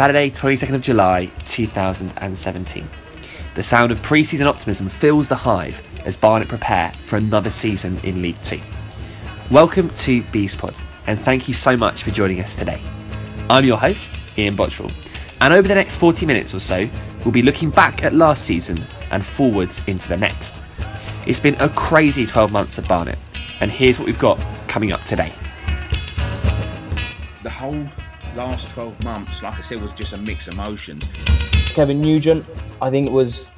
Saturday, 22nd of July 2017. The sound of pre season optimism fills the hive as Barnet prepare for another season in League Two. Welcome to BeesPod, and thank you so much for joining us today. I'm your host, Ian Bottrell, and over the next 40 minutes or so, we'll be looking back at last season and forwards into the next. It's been a crazy 12 months at Barnet, and here's what we've got coming up today. The whole last 12 months, like I said, was just a mix of emotions. Kevin Nugent, I think it was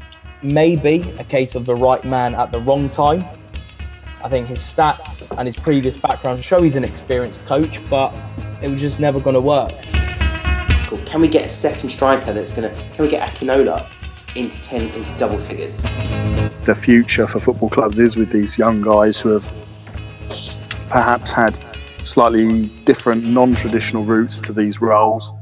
maybe a case of the right man at the wrong time. I think his stats and his previous background show he's an experienced coach, but it was just never going to work. Can we get a second striker that's going to? Can we get Akinola into ten into double figures? The future for football clubs is with these young guys who have perhaps had slightly different, non-traditional routes to these roles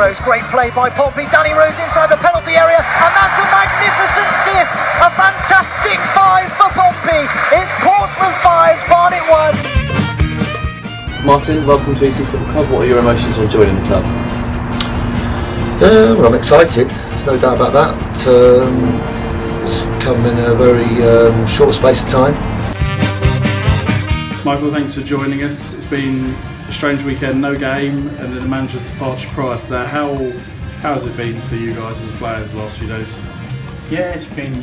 Rose. Great play by Pompey. 1. Welcome to EC Football Club. What are your emotions on joining the club? Uh, well, I'm excited. There's no doubt about that. Um, it's come in a very um, short space of time. Michael, thanks for joining us. It's been a strange weekend, no game, and then the manager's departure prior to that. How how has it been for you guys as players the last few days? Yeah, it's been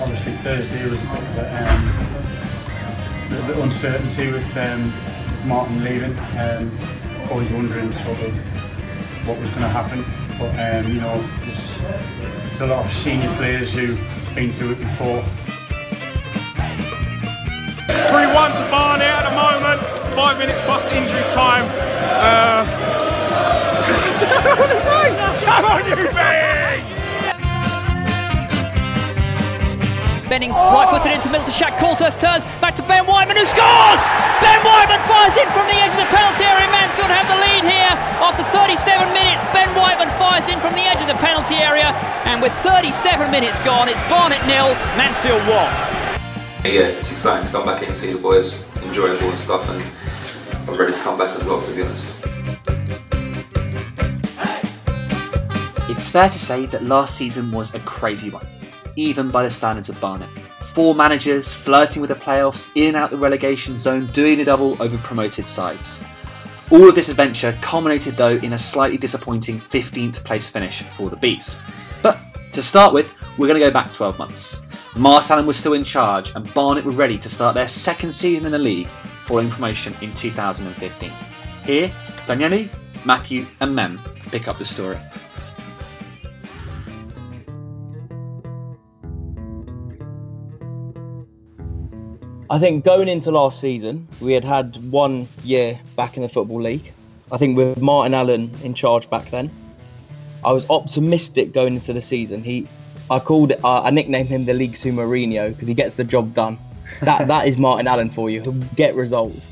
obviously Thursday was a bit of a, um, little bit uncertainty with um, Martin leaving. Um, always wondering sort of what was going to happen, but um, you know, there's, there's a lot of senior players who've been through it before. 3-1 to Barnet at the moment five minutes plus injury time. Uh, want to say. Come on, you bees! Benning right footed into middle to Shaq Coulthirst turns back to Ben Whiteman who scores! Ben Whiteman fires in from the edge of the penalty area. Mansfield have the lead here after 37 minutes. Ben Whiteman fires in from the edge of the penalty area, and with 37 minutes gone, it's Barnet nil, Mansfield one. Yeah, it's exciting to come back in and see the boys, enjoyable and stuff, and I was ready to come back as well, to be honest. It's fair to say that last season was a crazy one, even by the standards of Barnet. Four managers flirting with the playoffs, in and out the relegation zone, doing a double over promoted sides. All of this adventure culminated though in a slightly disappointing 15th place finish for the Bees. But to start with, we're going to go back 12 months. Martin Allen was still in charge and Barnet were ready to start their second season in the league following promotion in 2015. Here, Daniele, Matthew, and Mem pick up the story. I think going into last season, we had had one year back in the Football League. I think with Martin Allen in charge back then, I was optimistic going into the season. He, I called it, uh, I nicknamed him the League Two Mourinho because he gets the job done that that is Martin Allen for you. He'll get results.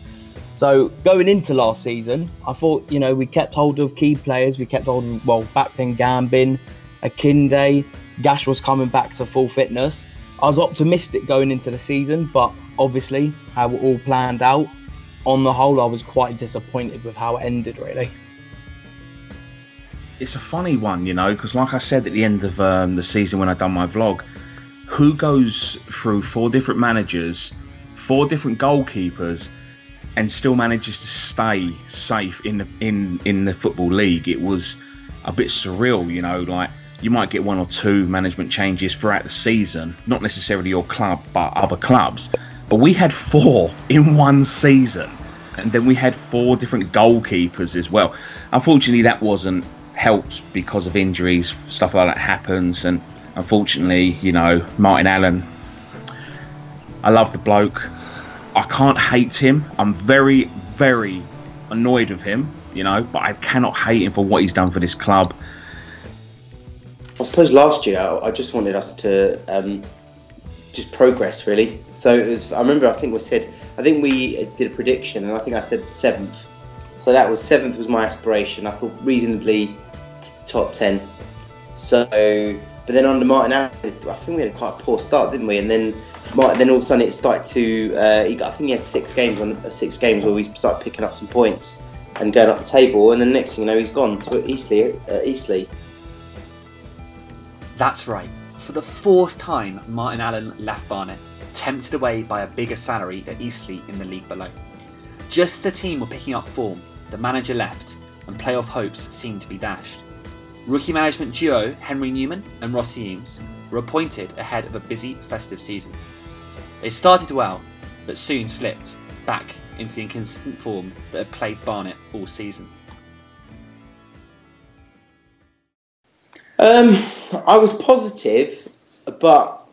So going into last season, I thought you know we kept hold of key players. We kept hold of well back then Gambin, Akinde, Gash was coming back to full fitness. I was optimistic going into the season, but obviously how it all planned out. On the whole, I was quite disappointed with how it ended. Really, it's a funny one, you know, because like I said at the end of um, the season when I done my vlog, who goes through four different managers, four different goalkeepers, and still manages to stay safe in the in in the football league? It was a bit surreal, you know, like you might get one or two management changes throughout the season, not necessarily your club, but other clubs. But we had four in one season, and then we had four different goalkeepers as well. Unfortunately, that wasn't helped because of injuries, stuff like that happens, and unfortunately, you know, Martin Allen. I love the bloke. I can't hate him. I'm very, very annoyed with him, you know, but I cannot hate him for what he's done for this club. I suppose last year I just wanted us to um, just progress, really. So it was, I remember I think we said I think we did a prediction, and I think I said seventh So that was seventh was my aspiration. I thought reasonably t- top ten. So, but then under Martin, I think we had quite a poor start, didn't we? And then, Martin, then all of a sudden it started to. Uh, he I think he had six games on uh, six games where we started picking up some points and going up the table. And then next thing you know, he's gone to Eastleigh. Uh, Eastleigh. That's right. For the fourth time, Martin Allen left Barnet, tempted away by a bigger salary at Eastleigh in the league below. Just as the team were picking up form, the manager left, and playoff hopes seemed to be dashed. Rookie management duo Henry Newman and Rossi Eames were appointed ahead of a busy festive season. They started well, but soon slipped back into the inconsistent form that had plagued Barnet all season. Um, I was positive, but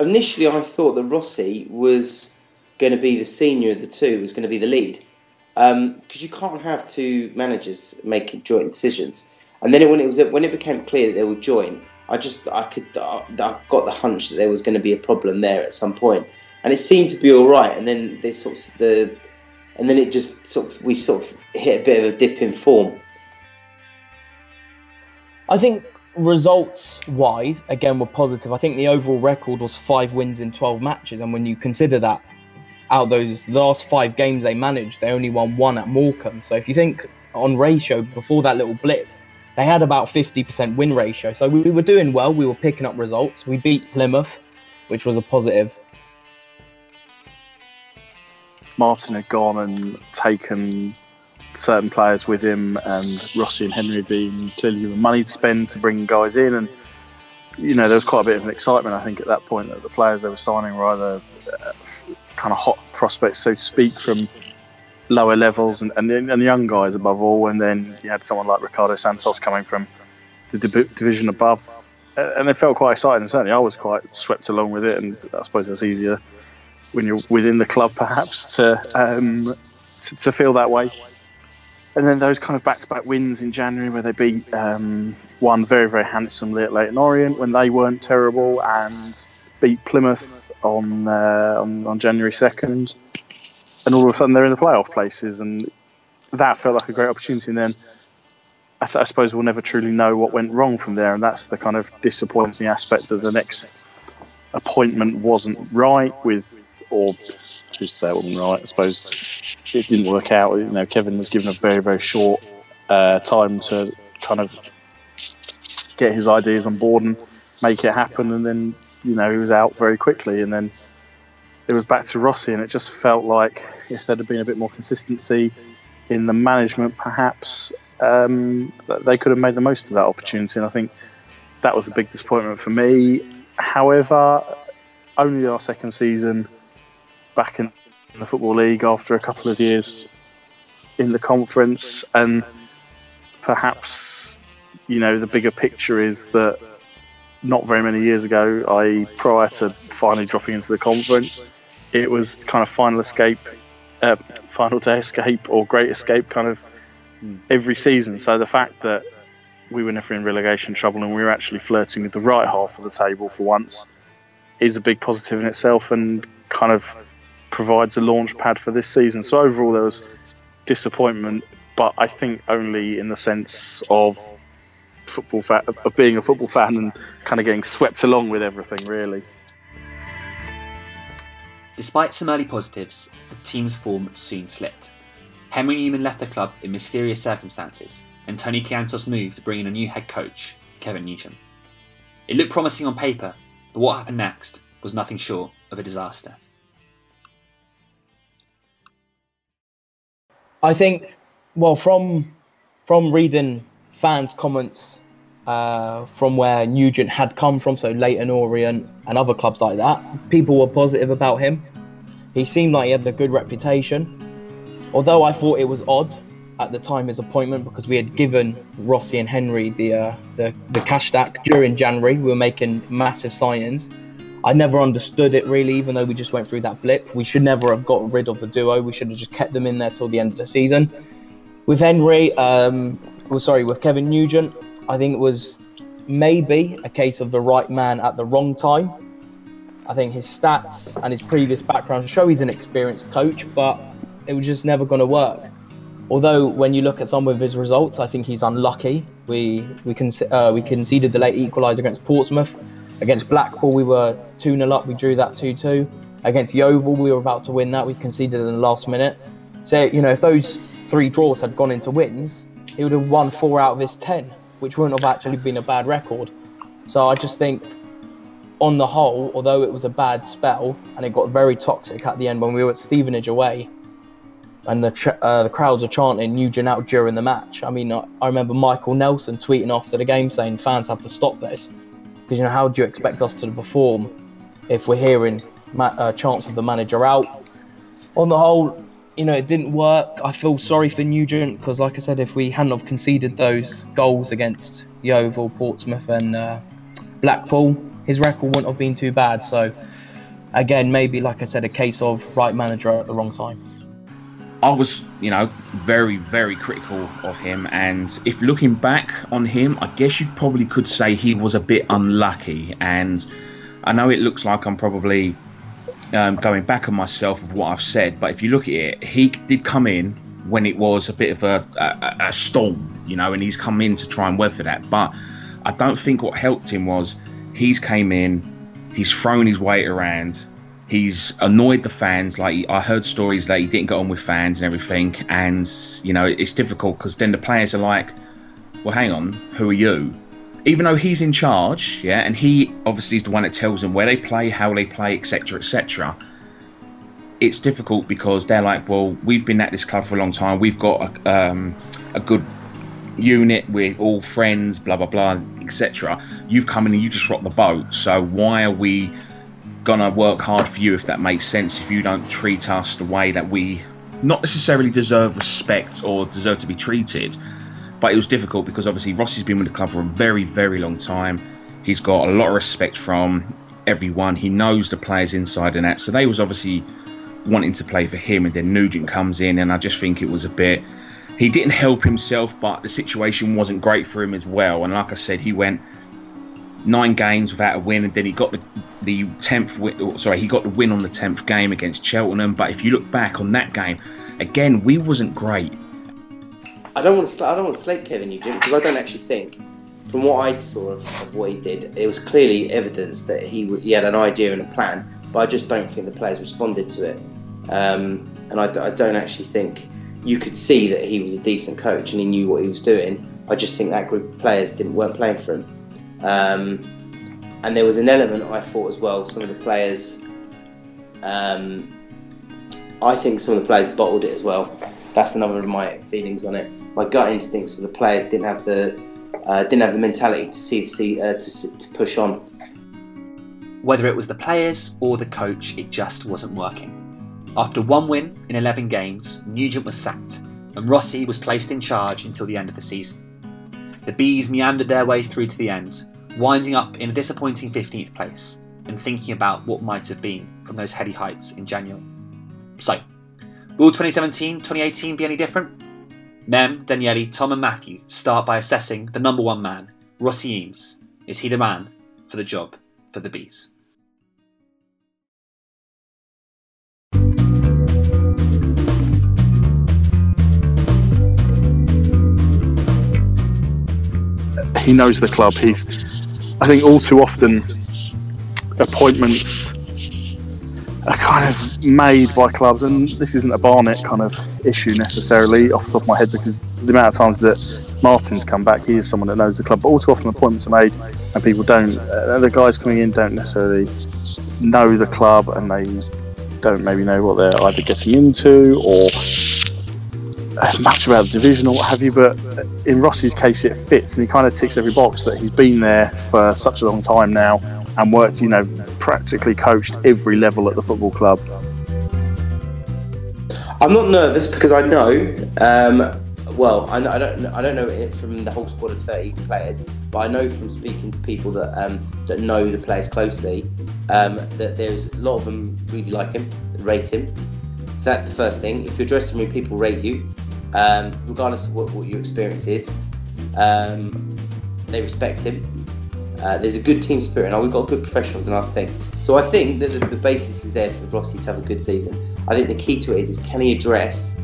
initially I thought that Rossi was going to be the senior of the two, was going to be the lead, because um, you can't have two managers making joint decisions. And then when it was when it became clear that they would join, I just I could I got the hunch that there was going to be a problem there at some point, and it seemed to be all right. And then they sort of the, and then it just sort of we sort of hit a bit of a dip in form. I think results wise, again, were positive. I think the overall record was five wins in 12 matches. And when you consider that out those last five games they managed, they only won one at Morecambe. So if you think on ratio before that little blip, they had about 50% win ratio. So we were doing well. We were picking up results. We beat Plymouth, which was a positive. Martin had gone and taken certain players with him, and Rossi and Henry being clearly the money to spend to bring guys in, and you know there was quite a bit of an excitement. I think at that point that the players they were signing were either uh, kind of hot prospects, so to speak, from lower levels, and, and, and young guys above all. And then you had someone like Ricardo Santos coming from the division above, and it felt quite exciting. And certainly, I was quite swept along with it, and I suppose it's easier when you're within the club, perhaps, to um, to, to feel that way and then those kind of back-to-back wins in January where they beat um, one very very handsomely at Leyton Orient when they weren't terrible and beat Plymouth on uh, on, on, January second, and all of a sudden they're in the playoff places, and that felt like a great opportunity. And then I, th- I suppose we'll never truly know what went wrong from there, and that's the kind of disappointing aspect that the next appointment wasn't right with or who's to say it wasn't right? I suppose it didn't work out. You know, Kevin was given a very very short uh, time to kind of get his ideas on board and make it happen, and then you know he was out very quickly, and then it was back to Rossi, and it just felt like if there'd have been a bit more consistency in the management, perhaps um, they could have made the most of that opportunity, and I think that was a big disappointment for me. However, only our second season back in the Football League after a couple of years in the conference, and perhaps you know the bigger picture is that not very many years ago, I prior to finally dropping into the conference, it was kind of final escape, uh, final day escape, or great escape kind of every season. So the fact that we were never in relegation trouble and we were actually flirting with the right half of the table for once is a big positive in itself and kind of provides a launch pad for this season. So overall, there was disappointment, but I think only in the sense of football fa- of being a football fan and kind of getting swept along with everything, really. Despite some early positives, the team's form soon slipped. Henry Newman left the club in mysterious circumstances, and Tony Kleanthous moved to bring in a new head coach, Kevin Nugent. It looked promising on paper, but what happened next was nothing short of a disaster. I think, well, from from reading fans' comments uh, from where Nugent had come from, so Leyton Orient and other clubs like that, people were positive about him. He seemed like he had a good reputation. Although I thought it was odd at the time his appointment because we had given Rossi and Henry the uh, the, the cash stack during January. We were making massive signings. I never understood it really, even though we just went through that blip. We should never have gotten rid of the duo. We should have just kept them in there till the end of the season. With Henry, um, well, sorry, with Kevin Nugent, I think it was maybe a case of the right man at the wrong time. I think his stats and his previous background show he's an experienced coach, but it was just never going to work. although when you look at some of his results, I think he's unlucky. We we con- uh, we conceded the late equaliser against Portsmouth. Against Blackpool, we were 2 0 up. We drew that 2 2. Against Yeovil, we were about to win that. We conceded in the last minute. So, you know, if those three draws had gone into wins, he would have won four out of his 10, which wouldn't have actually been a bad record. So I just think, on the whole, although it was a bad spell and it got very toxic at the end when we were at Stevenage away, and the uh, the crowds are chanting Nugent out during the match. I mean, I, I remember Michael Nelson tweeting after the game saying fans have to stop this because you know how do you expect us to perform if we're hearing ma- uh, chants of the manager out? On the whole, you know, it didn't work. I feel sorry for Nugent because, like I said, if we hadn't have conceded those goals against Yeovil, Portsmouth, and uh, Blackpool, his record wouldn't have been too bad. So, again, maybe, like I said, a case of right manager at the wrong time. I was, you know, very, very critical of him. And if looking back on him, I guess you probably could say he was a bit unlucky. And I know it looks like I'm probably um, going back on myself of what I've said, but if you look at it, he did come in when it was a bit of a, a, a storm, you know, and he's come in to try and weather that. But I don't think what helped him was he's came in, he's thrown his weight around, he's annoyed the fans. Like I heard stories that he didn't get on with fans and everything, and you know it's difficult because then the players are like, "Well, hang on, who are you?" Even though he's in charge, yeah, and he obviously is the one that tells them where they play, how they play, etc., etc. It's difficult because they're like, "Well, we've been at this club for a long time. We've got a, um, a good unit. We're all friends, blah blah blah, etc. You've come in and you just rocked the boat. So why are we?" Gonna work hard for you if that makes sense if you don't treat us the way that we not necessarily deserve respect or deserve to be treated. But it was difficult because obviously Rossi's been with the club for a very very long time. He's got a lot of respect from everyone. He knows the players inside and out. So they was obviously wanting to play for him and then Nugent comes in and I just think it was a bit he didn't help himself but the situation wasn't great for him as well. And like I said he went nine games without a win, and then he got the the tenth. win. Sorry, he got the win on the tenth game against Cheltenham. But if you look back on that game, again, we wasn't great. I don't want to. I don't want to slate Kevin Nugent because I don't actually think, from what I saw of, of what he did, it was clearly evidence that he he had an idea and a plan. But I just don't think the players responded to it. Um, and I, I don't actually think you could see that he was a decent coach and he knew what he was doing. I just think that group of players didn't weren't playing for him. Um, and there was an element I thought as well. Some of the players, um, I think some of the players bottled it as well. That's another of my feelings on it. My gut instincts for the players didn't have the uh, didn't have the mentality to see, see uh, to, to push on. Whether it was the players or the coach, it just wasn't working. After one win in 11 games, Nugent was sacked, and Rossi was placed in charge until the end of the season. The Bees meandered their way through to the end, winding up in a disappointing 15th place and thinking about what might have been from those heady heights in January. So, will 2017 2018 be any different? Mem, Daniele, Tom, and Matthew start by assessing the number one man, Rossi Eames. Is he the man for the job for the Bees? He knows the club. He's, I think, all too often appointments are kind of made by clubs, and this isn't a Barnet kind of issue necessarily off the top of my head because the amount of times that Martin's come back, he is someone that knows the club. But all too often appointments are made, and people don't. Uh, the guys coming in don't necessarily know the club, and they don't maybe know what they're either getting into or much about the division or what have you, but in Rossi's case, it fits and he kind of ticks every box that he's been there for such a long time now and worked, you know, practically coached every level at the football club. I'm not nervous because I know. Um, well, I, I, don't. I don't know it from the whole squad of 30 players, but I know from speaking to people that um, that know the players closely um, that there's a lot of them really like him, rate him. So that's the first thing. If you're dressing room people rate you, um, regardless of what, what, your experience is. Um, they respect him. Uh, there's a good team spirit, and we've got good professionals. Another thing. So I think that the, the, basis is there for Rossi to have a good season. I think the key to it is, is can he address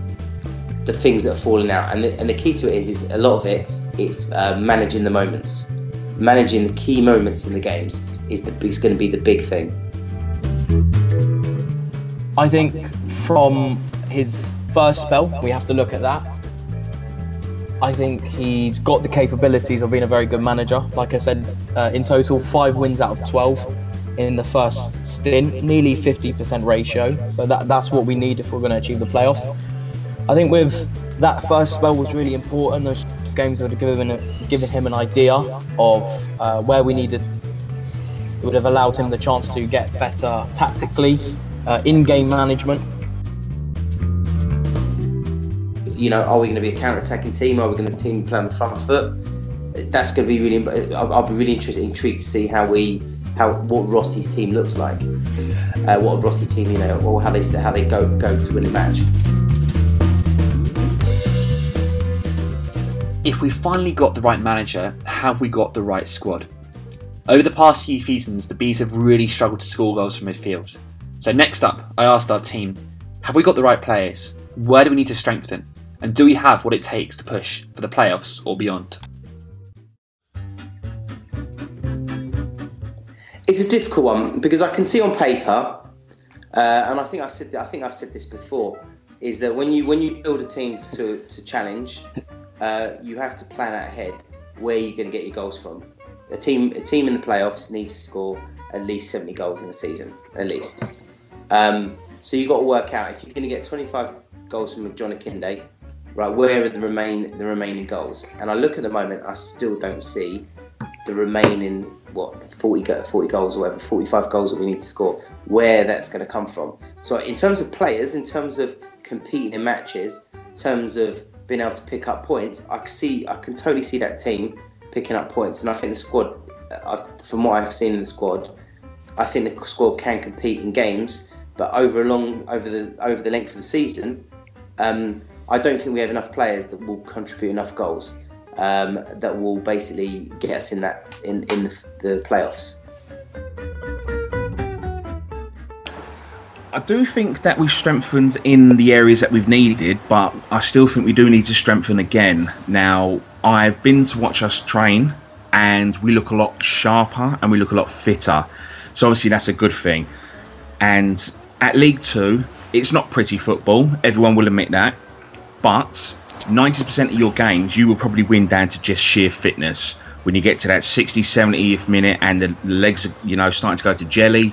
the things that are falling out. And the, and the key to it is, is a lot of it is uh, managing the moments, managing the key moments in the games is the is going to be the big thing. I think from his first spell, we have to look at that. I think he's got the capabilities of being a very good manager. Like I said, uh, in total, five wins out of 12 in the first stint, nearly 50% ratio. So that, that's what we need if we're going to achieve the playoffs. I think with that first spell was really important. Those games would have given, given him an idea of uh, where we needed. It would have allowed him the chance to get better tactically, uh, in-game management. You know, are we going to be a counter-attacking team? Are we going to team play on the front foot? That's going to be really. I'll, I'll be really interested, intrigued to see how we, how what Rossi's team looks like, uh, what Rossi team, you know, or how they how they go go to win a match. If we finally got the right manager, have we got the right squad? Over the past few seasons, the Bees have really struggled to score goals from midfield. So, next up, I asked our team have we got the right players? Where do we need to strengthen? And do we have what it takes to push for the playoffs or beyond? It's a difficult one because I can see on paper, uh, and I think I've said I think I've said this before, is that when you when you build a team to to challenge, uh, you have to plan out ahead where you're going to get your goals from. A team a team in the playoffs needs to score at least 70 goals in a season, at least. Um, so you've got to work out if you're going to get 25 goals from John Akinde, right? Where are the remain the remaining goals? And I look at the moment, I still don't see the remaining what 40 40 goals or whatever, 45 goals that we need to score. Where that's going to come from? So in terms of players, in terms of competing in matches, in terms of being able to pick up points, I can see I can totally see that team picking up points, and I think the squad, uh, from what I've seen in the squad, I think the squad can compete in games but over a long over the over the length of the season, um, I don't think we have enough players that will contribute enough goals um, that will basically get us in that in in the, the playoffs. I do think that we've strengthened in the areas that we've needed, but I still think we do need to strengthen again. Now, I've been to watch us train, and we look a lot sharper and we look a lot fitter. So obviously that's a good thing. And at League Two, it's not pretty football. Everyone will admit that. But 90% of your games, you will probably win down to just sheer fitness. When you get to that 60, 70th minute and the legs are, you know, starting to go to jelly,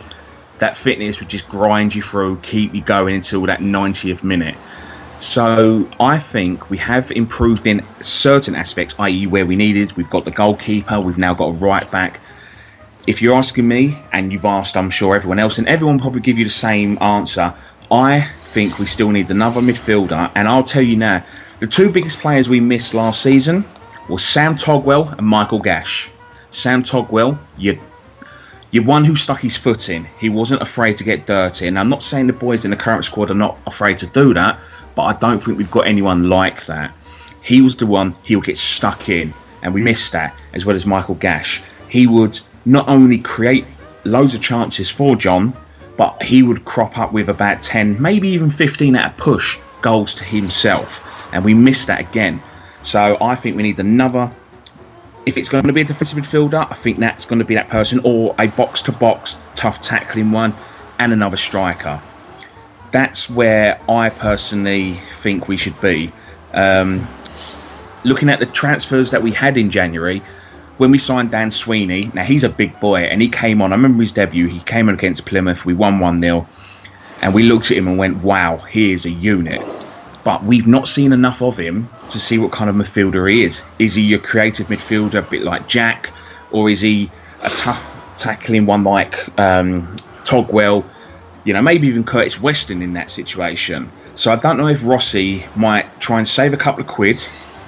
that fitness would just grind you through, keep you going until that 90th minute. So I think we have improved in certain aspects, i.e., where we needed. We've got the goalkeeper, we've now got a right back, if you're asking me, and you've asked, I'm sure everyone else, and everyone probably give you the same answer. I think we still need another midfielder, and I'll tell you now, the two biggest players we missed last season were Sam Togwell and Michael Gash. Sam Togwell, you you one who stuck his foot in. He wasn't afraid to get dirty, and I'm not saying the boys in the current squad are not afraid to do that, but I don't think we've got anyone like that. He was the one. He'll get stuck in, and we missed that as well as Michael Gash. He would not only create loads of chances for John, but he would crop up with about 10, maybe even 15 at a push goals to himself. And we missed that again. So I think we need another. If it's going to be a defensive midfielder, I think that's going to be that person, or a box to box, tough tackling one, and another striker. That's where I personally think we should be. Um, looking at the transfers that we had in January, when we signed Dan Sweeney, now he's a big boy and he came on. I remember his debut. He came on against Plymouth. We won 1 0. And we looked at him and went, wow, he is a unit. But we've not seen enough of him to see what kind of midfielder he is. Is he a creative midfielder, a bit like Jack? Or is he a tough tackling one like um, Togwell? You know, maybe even Curtis Weston in that situation. So I don't know if Rossi might try and save a couple of quid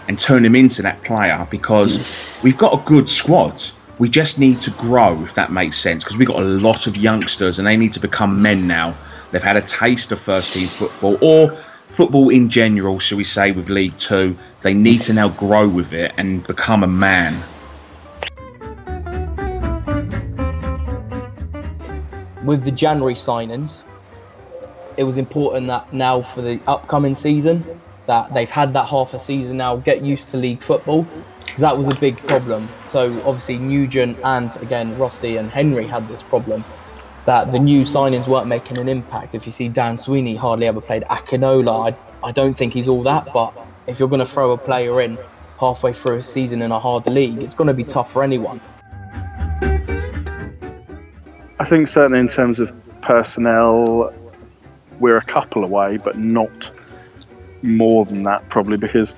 and turn him into that player because we've got a good squad. We just need to grow, if that makes sense, because we've got a lot of youngsters and they need to become men now. They've had a taste of first team football or football in general, shall we say, with League Two. They need to now grow with it and become a man. With the January signings, it was important that now for the upcoming season, that they've had that half a season now, get used to league football, because that was a big problem. So obviously Nugent and again Rossi and Henry had this problem that the new signings weren't making an impact. If you see Dan Sweeney hardly ever played Akinola, I, I don't think he's all that, but if you're going to throw a player in halfway through a season in a hard league, it's going to be tough for anyone. I think certainly in terms of personnel, we're a couple away, but not more than that probably because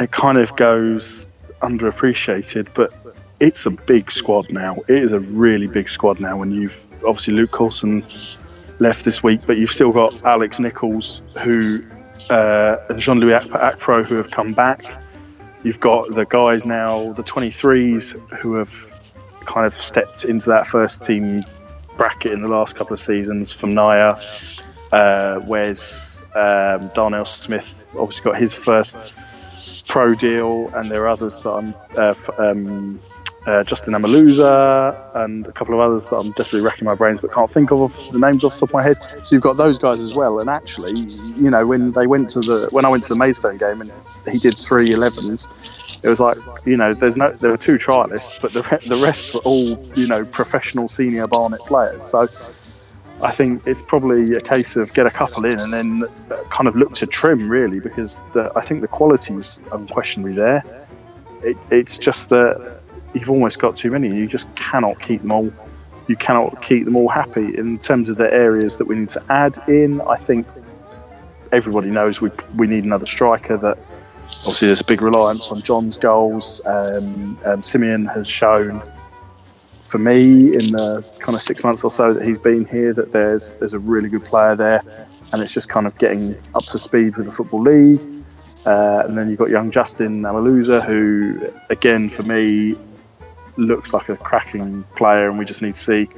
it kind of goes underappreciated. But it's a big squad now. It is a really big squad now. When you've obviously Luke Coulson left this week, but you've still got Alex Nichols who uh, Jean-Louis Akpro who have come back. You've got the guys now, the 23s who have kind of stepped into that first team bracket in the last couple of seasons. From Naya, uh, Wes, um, Darnell Smith obviously got his first pro deal, and there are others that I'm uh, um, uh, Justin Amaluzor and a couple of others that I'm definitely racking my brains but can't think of the names off the top of my head. So you've got those guys as well. And actually, you know, when they went to the when I went to the Maidstone game and he did three 11s, it was like you know, there's no there were two trialists, but the the rest were all you know professional senior Barnet players. So. I think it's probably a case of get a couple in and then kind of look to trim really because the, I think the quality's unquestionably there. It, it's just that you've almost got too many. You just cannot keep them all. You cannot keep them all happy. In terms of the areas that we need to add in, I think everybody knows we we need another striker. That obviously there's a big reliance on John's goals. Um, um, Simeon has shown for me in the kind of six months or so that he's been here that there's there's a really good player there, and it's just kind of getting up to speed with the football league. Uh, and then you've got young Justin Amaluzor, who again for me looks like a cracking player, and we just need to see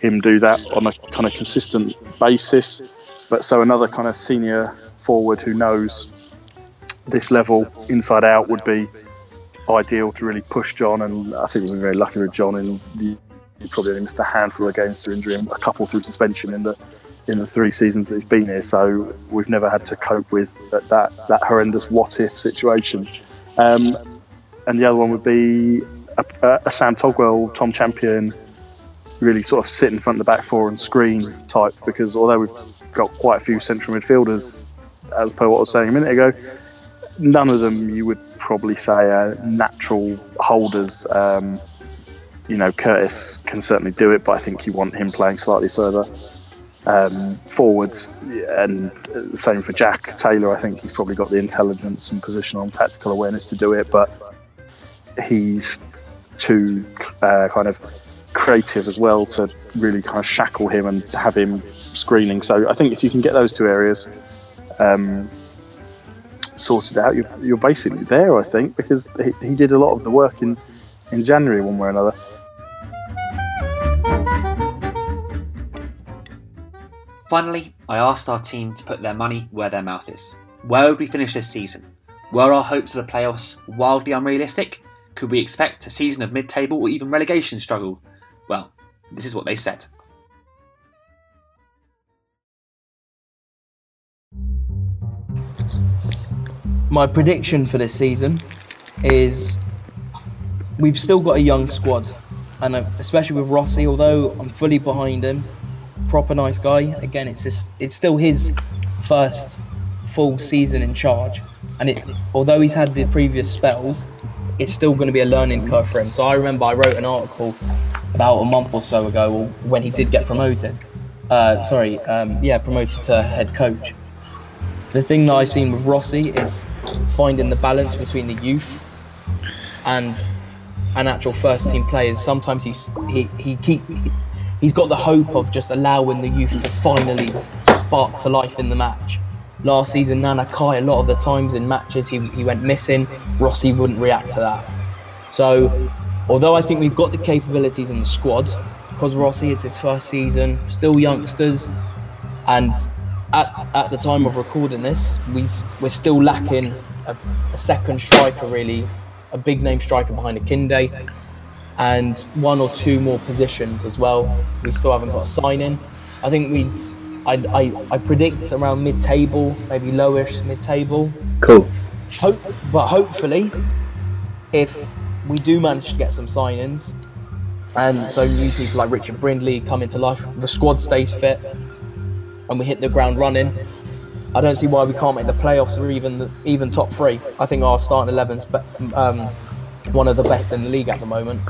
him do that on a kind of consistent basis. But so another kind of senior forward who knows this level inside out would be ideal to really push John. And I think we've been very lucky with John. And he probably only missed a handful of games through injury and a couple through suspension in the in the three seasons that he's been here. So we've never had to cope with that that, that horrendous what if situation. Um, and the other one would be a, a Sam Togwell, Tom Champion, really sort of sit in front of the back four and screen type. Because although we've got quite a few central midfielders, as per what I was saying a minute ago, none of them you would probably say are natural holders. Um, you know, Curtis can certainly do it, but I think you want him playing slightly further um, forwards. And the same for Jack Taylor. I think he's probably got the intelligence and positional and tactical awareness to do it, but he's too uh, kind of creative as well to really kind of shackle him and have him screening. So I think if you can get those two areas um, sorted out, you're, you're, basically there. I think because he, he, did a lot of the work in in January one way or another. Finally, I asked our team to put their money where their mouth is. Where would we finish this season? Were our hopes of the playoffs wildly unrealistic? Could we expect a season of mid table or even relegation struggle? Well, this is what they said. My prediction for this season is we've still got a young squad, and uh, especially with Rossi, although I'm fully behind him, proper nice guy. Again, it's just, it's still his first full season in charge, and it although he's had the previous spells, it's still going to be a learning curve for him. So I remember I wrote an article about a month or so ago when he did get promoted. Uh, sorry, um, yeah, promoted to head coach. The thing that I've seen with Rossi is finding the balance between the youth and an actual first team players. Sometimes he's he he keep he's got the hope of just allowing the youth to finally spark to life in the match last season, Nana Kai, a lot of the times in matches he, he went missing, Rossi wouldn't react to that. So, although I think we've got the capabilities in the squad, because Rossi is his first season, still youngsters, and at, at the time of recording this, we, we're still lacking a, a second striker, really, a big name striker behind Akinde, and one or two more positions as well. We still haven't got a sign in. I think we I, I, I predict around mid-table, maybe lowish mid-table. Cool. Hope, but hopefully, if we do manage to get some signings, and so new people like Richard Brindley come into life, the squad stays fit, and we hit the ground running. I don't see why we can't make the playoffs or even even top three. I think our starting 11's but um, one of the best in the league at the moment.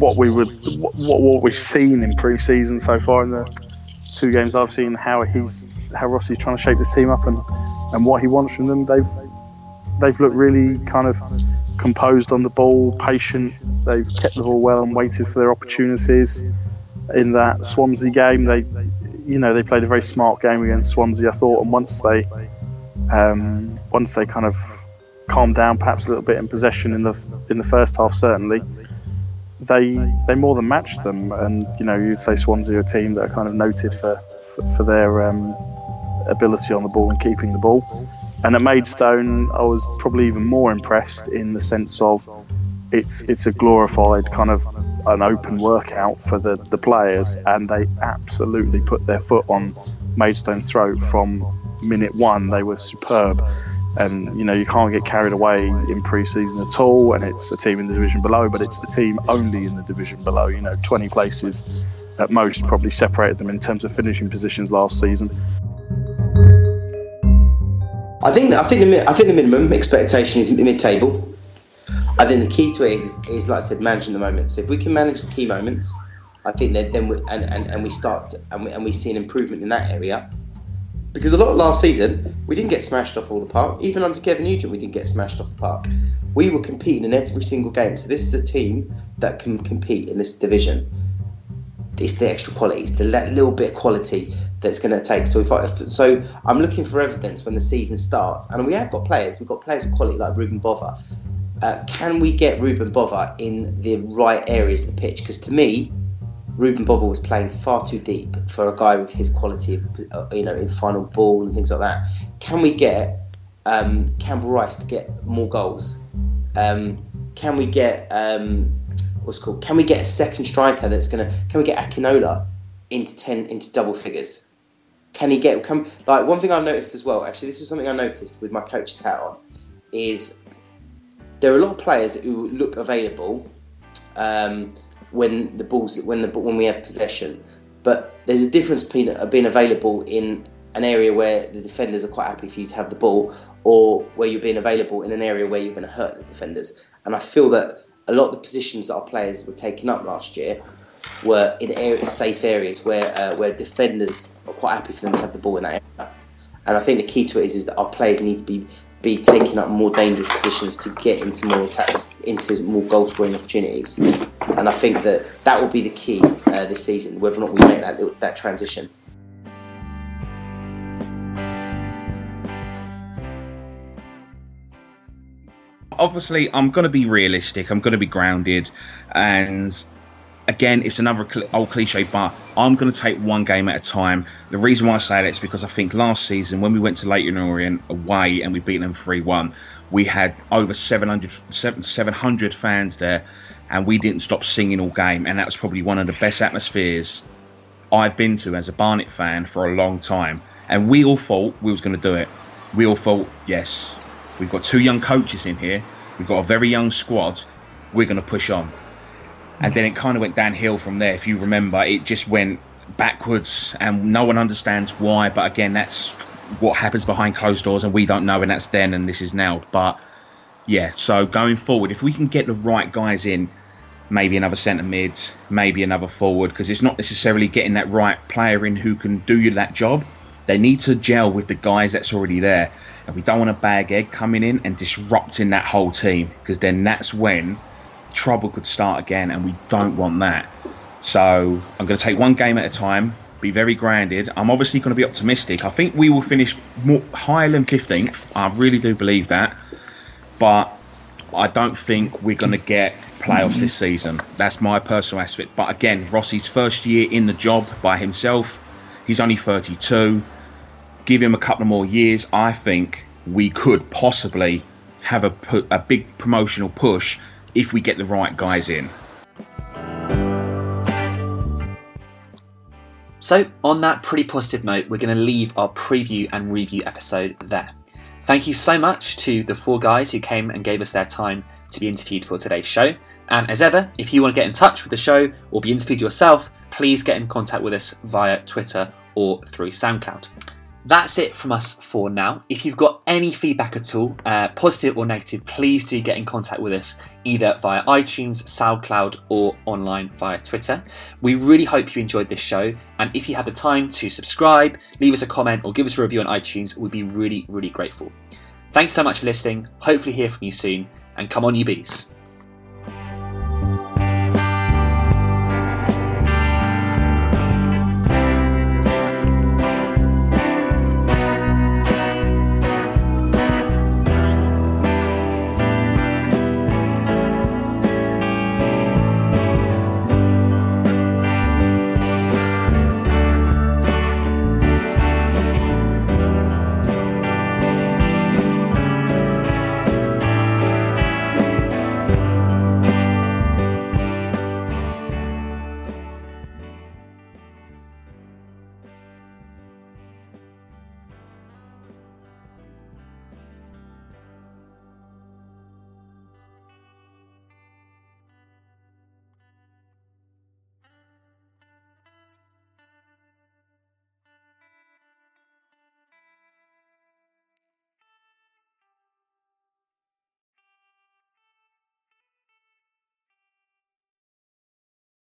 What we would, what, what we've seen in pre-season so far in the two games I've seen, how he's, how Rossi's trying to shape this team up and and what he wants from them. They've they've looked really kind of composed on the ball, patient. They've kept the ball well and waited for their opportunities. In that Swansea game, they, you know, they played a very smart game against Swansea. I thought, and once they, um, once they kind of calmed down, perhaps a little bit in possession in the in the first half, certainly, they they more than matched them. And you know, you'd say Swansea are a team that are kind of noted for for, for their um, ability on the ball and keeping the ball. And at Maidstone, I was probably even more impressed in the sense of it's it's a glorified kind of an open workout for the, the players, and they absolutely put their foot on Maidstone's throat from minute one. They were superb, and you know you can't get carried away in pre-season at all. And it's a team in the division below, but it's the team only in the division below. You know, 20 places at most probably separated them in terms of finishing positions last season. I think I think the I think the minimum expectation is mid-table. I think the key to it is, is, is like I said, managing the moments. So if we can manage the key moments, I think that then we, and, and, and we start and we, and we see an improvement in that area. Because a lot of last season, we didn't get smashed off all the park. Even under Kevin Nugent, we didn't get smashed off the park. We were competing in every single game. So this is a team that can compete in this division. It's the extra quality, it's the little bit of quality that's going to take. So if, I, if so, I'm looking for evidence when the season starts, and we have got players. We've got players with quality like Ruben Bover. Uh, can we get Ruben Bover in the right areas of the pitch? Because to me, Ruben Bover was playing far too deep for a guy with his quality, of, you know, in final ball and things like that. Can we get um, Campbell-Ryce to get more goals? Um, can we get um, what's called? Can we get a second striker that's gonna? Can we get Akinola into ten into double figures? Can he get come like one thing I've noticed as well? Actually, this is something I noticed with my coach's hat on. Is there are a lot of players who look available um, when the balls when the when we have possession, but there's a difference between being available in an area where the defenders are quite happy for you to have the ball, or where you're being available in an area where you're going to hurt the defenders. And I feel that a lot of the positions that our players were taking up last year were in areas, safe areas where uh, where defenders are quite happy for them to have the ball in that area. And I think the key to it is, is that our players need to be be taking up more dangerous positions to get into more attack, into more goal scoring opportunities. And I think that that will be the key uh, this season, whether or not we make that that transition. Obviously, I'm going to be realistic. I'm going to be grounded, and again, it's another old cliche, but I'm going to take one game at a time. The reason why I say that is because I think last season, when we went to Leyton Orient away and we beat them 3 1, we had over 700, 700 fans there and we didn't stop singing all game. And that was probably one of the best atmospheres I've been to as a Barnet fan for a long time. And we all thought we was going to do it. We all thought, yes, we've got two young coaches in here. We've got a very young squad. We're going to push on and then it kind of went downhill from there. If you remember, it just went backwards, and no one understands why. But again, that's what happens behind closed doors, and we don't know, and that's then, and this is now. But yeah, so going forward, if we can get the right guys in, maybe another centre mid, maybe another forward, because it's not necessarily getting that right player in who can do you that job. They need to gel with the guys that's already there, and we don't want a bag egg coming in and disrupting that whole team, because then that's when trouble could start again, and we don't want that. So I'm going to take one game at a time, be very grounded. I'm obviously going to be optimistic. I think we will finish more, higher than 15th. I really do believe that. But I don't think we're going to get playoffs this season. That's my personal aspect. But again, Rossi's first year in the job by himself. He's only 32. Give him a couple more years. I think we could possibly have a, a big promotional push if we get the right guys in. So, on that pretty positive note, we're going to leave our preview and review episode there. Thank you so much to the four guys who came and gave us their time to be interviewed for today's show. And as ever, if you want to get in touch with the show or be interviewed yourself, please get in contact with us via Twitter or through SoundCloud. That's it from us for now. If you've got any feedback at all, uh, positive or negative, please do get in contact with us either via iTunes, SoundCloud, or online via Twitter. We really hope you enjoyed this show, and if you have the time to subscribe, leave us a comment, or give us a review on iTunes, we'd be really, really grateful. Thanks so much for listening. Hopefully, hear from you soon, and come on, you bees.